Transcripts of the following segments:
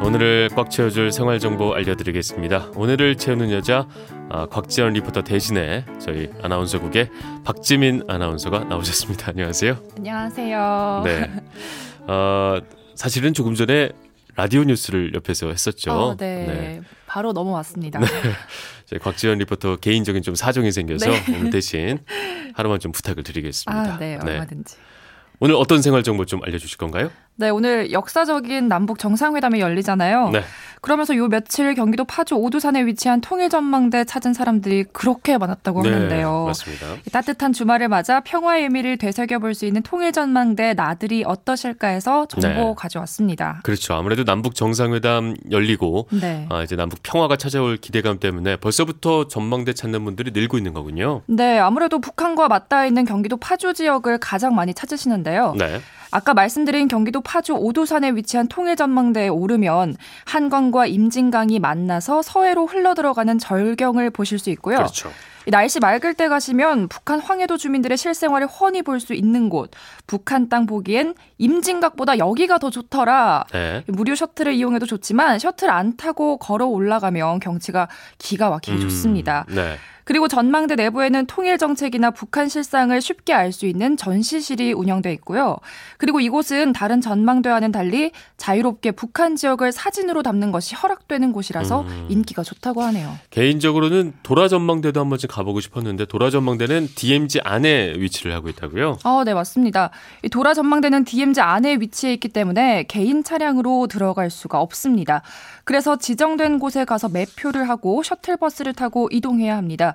네, 오늘을 꽉 채워줄 생활 정보 알려드리겠습니다. 오늘을 채우는 여자 아, 곽지연 리포터 대신에 저희 아나운서국의 박지민 아나운서가 나오셨습니다. 안녕하세요. 안녕하세요. 네, 어, 사실은 조금 전에 라디오 뉴스를 옆에서 했었죠. 어, 네. 네. 바로 넘어왔습니다. 네. 곽지연 리포터 개인적인 좀 사정이 생겨서 네. 오늘 대신 하루만 좀 부탁을 드리겠습니다. 아, 네, 얼마든지. 오늘 어떤 생활 정보 좀 알려주실 건가요? 네, 오늘 역사적인 남북 정상회담이 열리잖아요. 네. 그러면서 요 며칠 경기도 파주 오두산에 위치한 통일전망대 찾은 사람들이 그렇게 많았다고 네, 하는데요. 맞습니다. 따뜻한 주말을 맞아 평화의 의미를 되새겨볼 수 있는 통일전망대 나들이 어떠실까 해서 정보 네. 가져왔습니다. 그렇죠. 아무래도 남북 정상회담 열리고 네. 아, 이제 남북 평화가 찾아올 기대감 때문에 벌써부터 전망대 찾는 분들이 늘고 있는 거군요. 네, 아무래도 북한과 맞닿아 있는 경기도 파주 지역을 가장 많이 찾으시는데요. 네. 아까 말씀드린 경기도 파주 오도산에 위치한 통일전망대에 오르면 한강과 임진강이 만나서 서해로 흘러들어가는 절경을 보실 수 있고요. 그렇죠. 날씨 맑을 때 가시면 북한 황해도 주민들의 실생활을 훤히 볼 수 있는 곳. 북한 땅 보기엔 임진각보다 여기가 더 좋더라. 네. 무료 셔틀을 이용해도 좋지만 셔틀 안 타고 걸어 올라가면 경치가 기가 막히게 음, 좋습니다. 네. 그리고 전망대 내부에는 통일 정책이나 북한 실상을 쉽게 알 수 있는 전시실이 운영돼 있고요. 그리고 이곳은 다른 전망대와는 달리 자유롭게 북한 지역을 사진으로 담는 것이 허락되는 곳이라서 음. 인기가 좋다고 하네요. 개인적으로는 도라 전망대도 한 번쯤 가보고 싶었는데 도라 전망대는 DMZ 안에 위치를 하고 있다고요? 어, 네 맞습니다. 이 도라 전망대는 DMZ 안에 위치해 있기 때문에 개인 차량으로 들어갈 수가 없습니다. 그래서 지정된 곳에 가서 매표를 하고 셔틀버스를 타고 이동해야 합니다.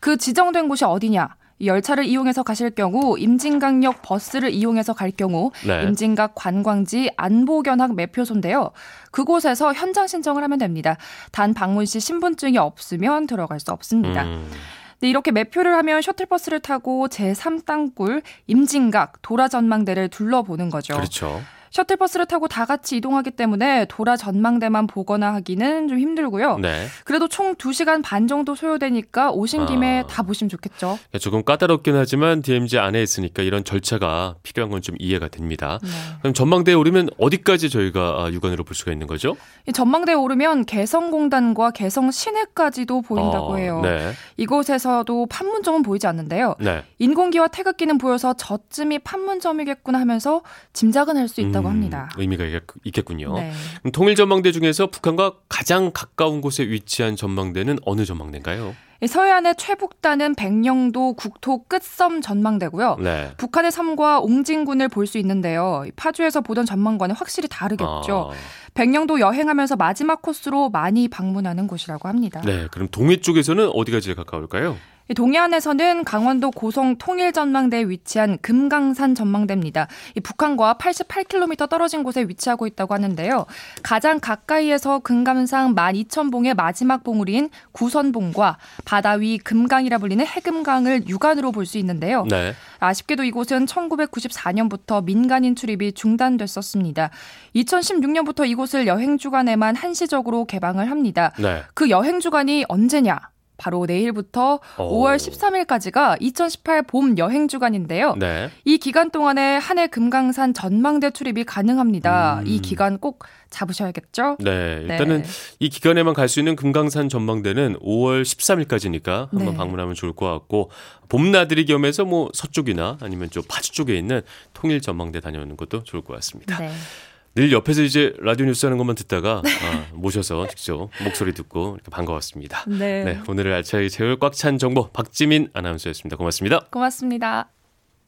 그 지정된 곳이 어디냐? 열차를 이용해서 가실 경우 임진강역 버스를 이용해서 갈 경우 네. 임진각 관광지 안보견학 매표소인데요. 그곳에서 현장 신청을 하면 됩니다. 단 방문 시 신분증이 없으면 들어갈 수 없습니다. 음. 네, 이렇게 매표를 하면 셔틀버스를 타고 제3땅굴 임진각 도라전망대를 둘러보는 거죠. 그렇죠. 셔틀버스를 타고 다 같이 이동하기 때문에 도라 전망대만 보거나 하기는 좀 힘들고요. 네. 그래도 총 2시간 반 정도 소요되니까 오신 김에 아. 다 보시면 좋겠죠. 조금 까다롭긴 하지만 DMZ 안에 있으니까 이런 절차가 필요한 건 좀 이해가 됩니다. 네. 그럼 전망대에 오르면 어디까지 저희가 아, 육안으로 볼 수가 있는 거죠? 전망대에 오르면 개성공단과 개성 시내까지도 보인다고 아, 해요. 네. 이곳에서도 판문점은 보이지 않는데요. 네. 인공기와 태극기는 보여서 저쯤이 판문점이겠구나 하면서 짐작은 할 수 있다. 있다고 음, 합니다. 의미가 있겠군요. 네. 통일 전망대 중에서 북한과 가장 가까운 곳에 위치한 전망대는 어느 전망대인가요? 서해안의 최북단은 백령도 국토 끝섬 전망대고요. 네. 북한의 섬과 옹진군을 볼 수 있는데요. 파주에서 보던 전망과는 확실히 다르겠죠. 아. 백령도 여행하면서 마지막 코스로 많이 방문하는 곳이라고 합니다. 네, 그럼 동해 쪽에서는 어디가 제일 가까울까요? 동해안에서는 강원도 고성 통일전망대에 위치한 금강산 전망대입니다. 북한과 88km 떨어진 곳에 위치하고 있다고 하는데요. 가장 가까이에서 금감상 12,000봉의 마지막 봉우리인 구선봉과 바다 위 금강이라 불리는 해금강을 육안으로 볼 수 있는데요. 네. 아쉽게도 이곳은 1994년부터 민간인 출입이 중단됐었습니다. 2016년부터 이곳을 여행 주간에만 한시적으로 개방을 합니다. 네. 그 여행 주간이 언제냐? 바로 내일부터 오. 5월 13일까지가 2018 봄 여행 주간인데요. 네. 이 기간 동안에 한해 금강산 전망대 출입이 가능합니다. 음. 이 기간 꼭 잡으셔야겠죠? 네. 일단은 네. 이 기간에만 갈 수 있는 금강산 전망대는 5월 13일까지니까 한번 네. 방문하면 좋을 것 같고 봄나들이 겸해서 뭐 서쪽이나 아니면 좀 파주 쪽에 있는 통일 전망대 다녀오는 것도 좋을 것 같습니다. 네. 늘 옆에서 이제 라디오 뉴스 하는 것만 듣다가 네. 아, 모셔서 직접 목소리 듣고 이렇게 반가웠습니다. 네. 네 오늘을 알차게 채울 꽉 찬 정보 박지민 아나운서였습니다. 고맙습니다. 고맙습니다.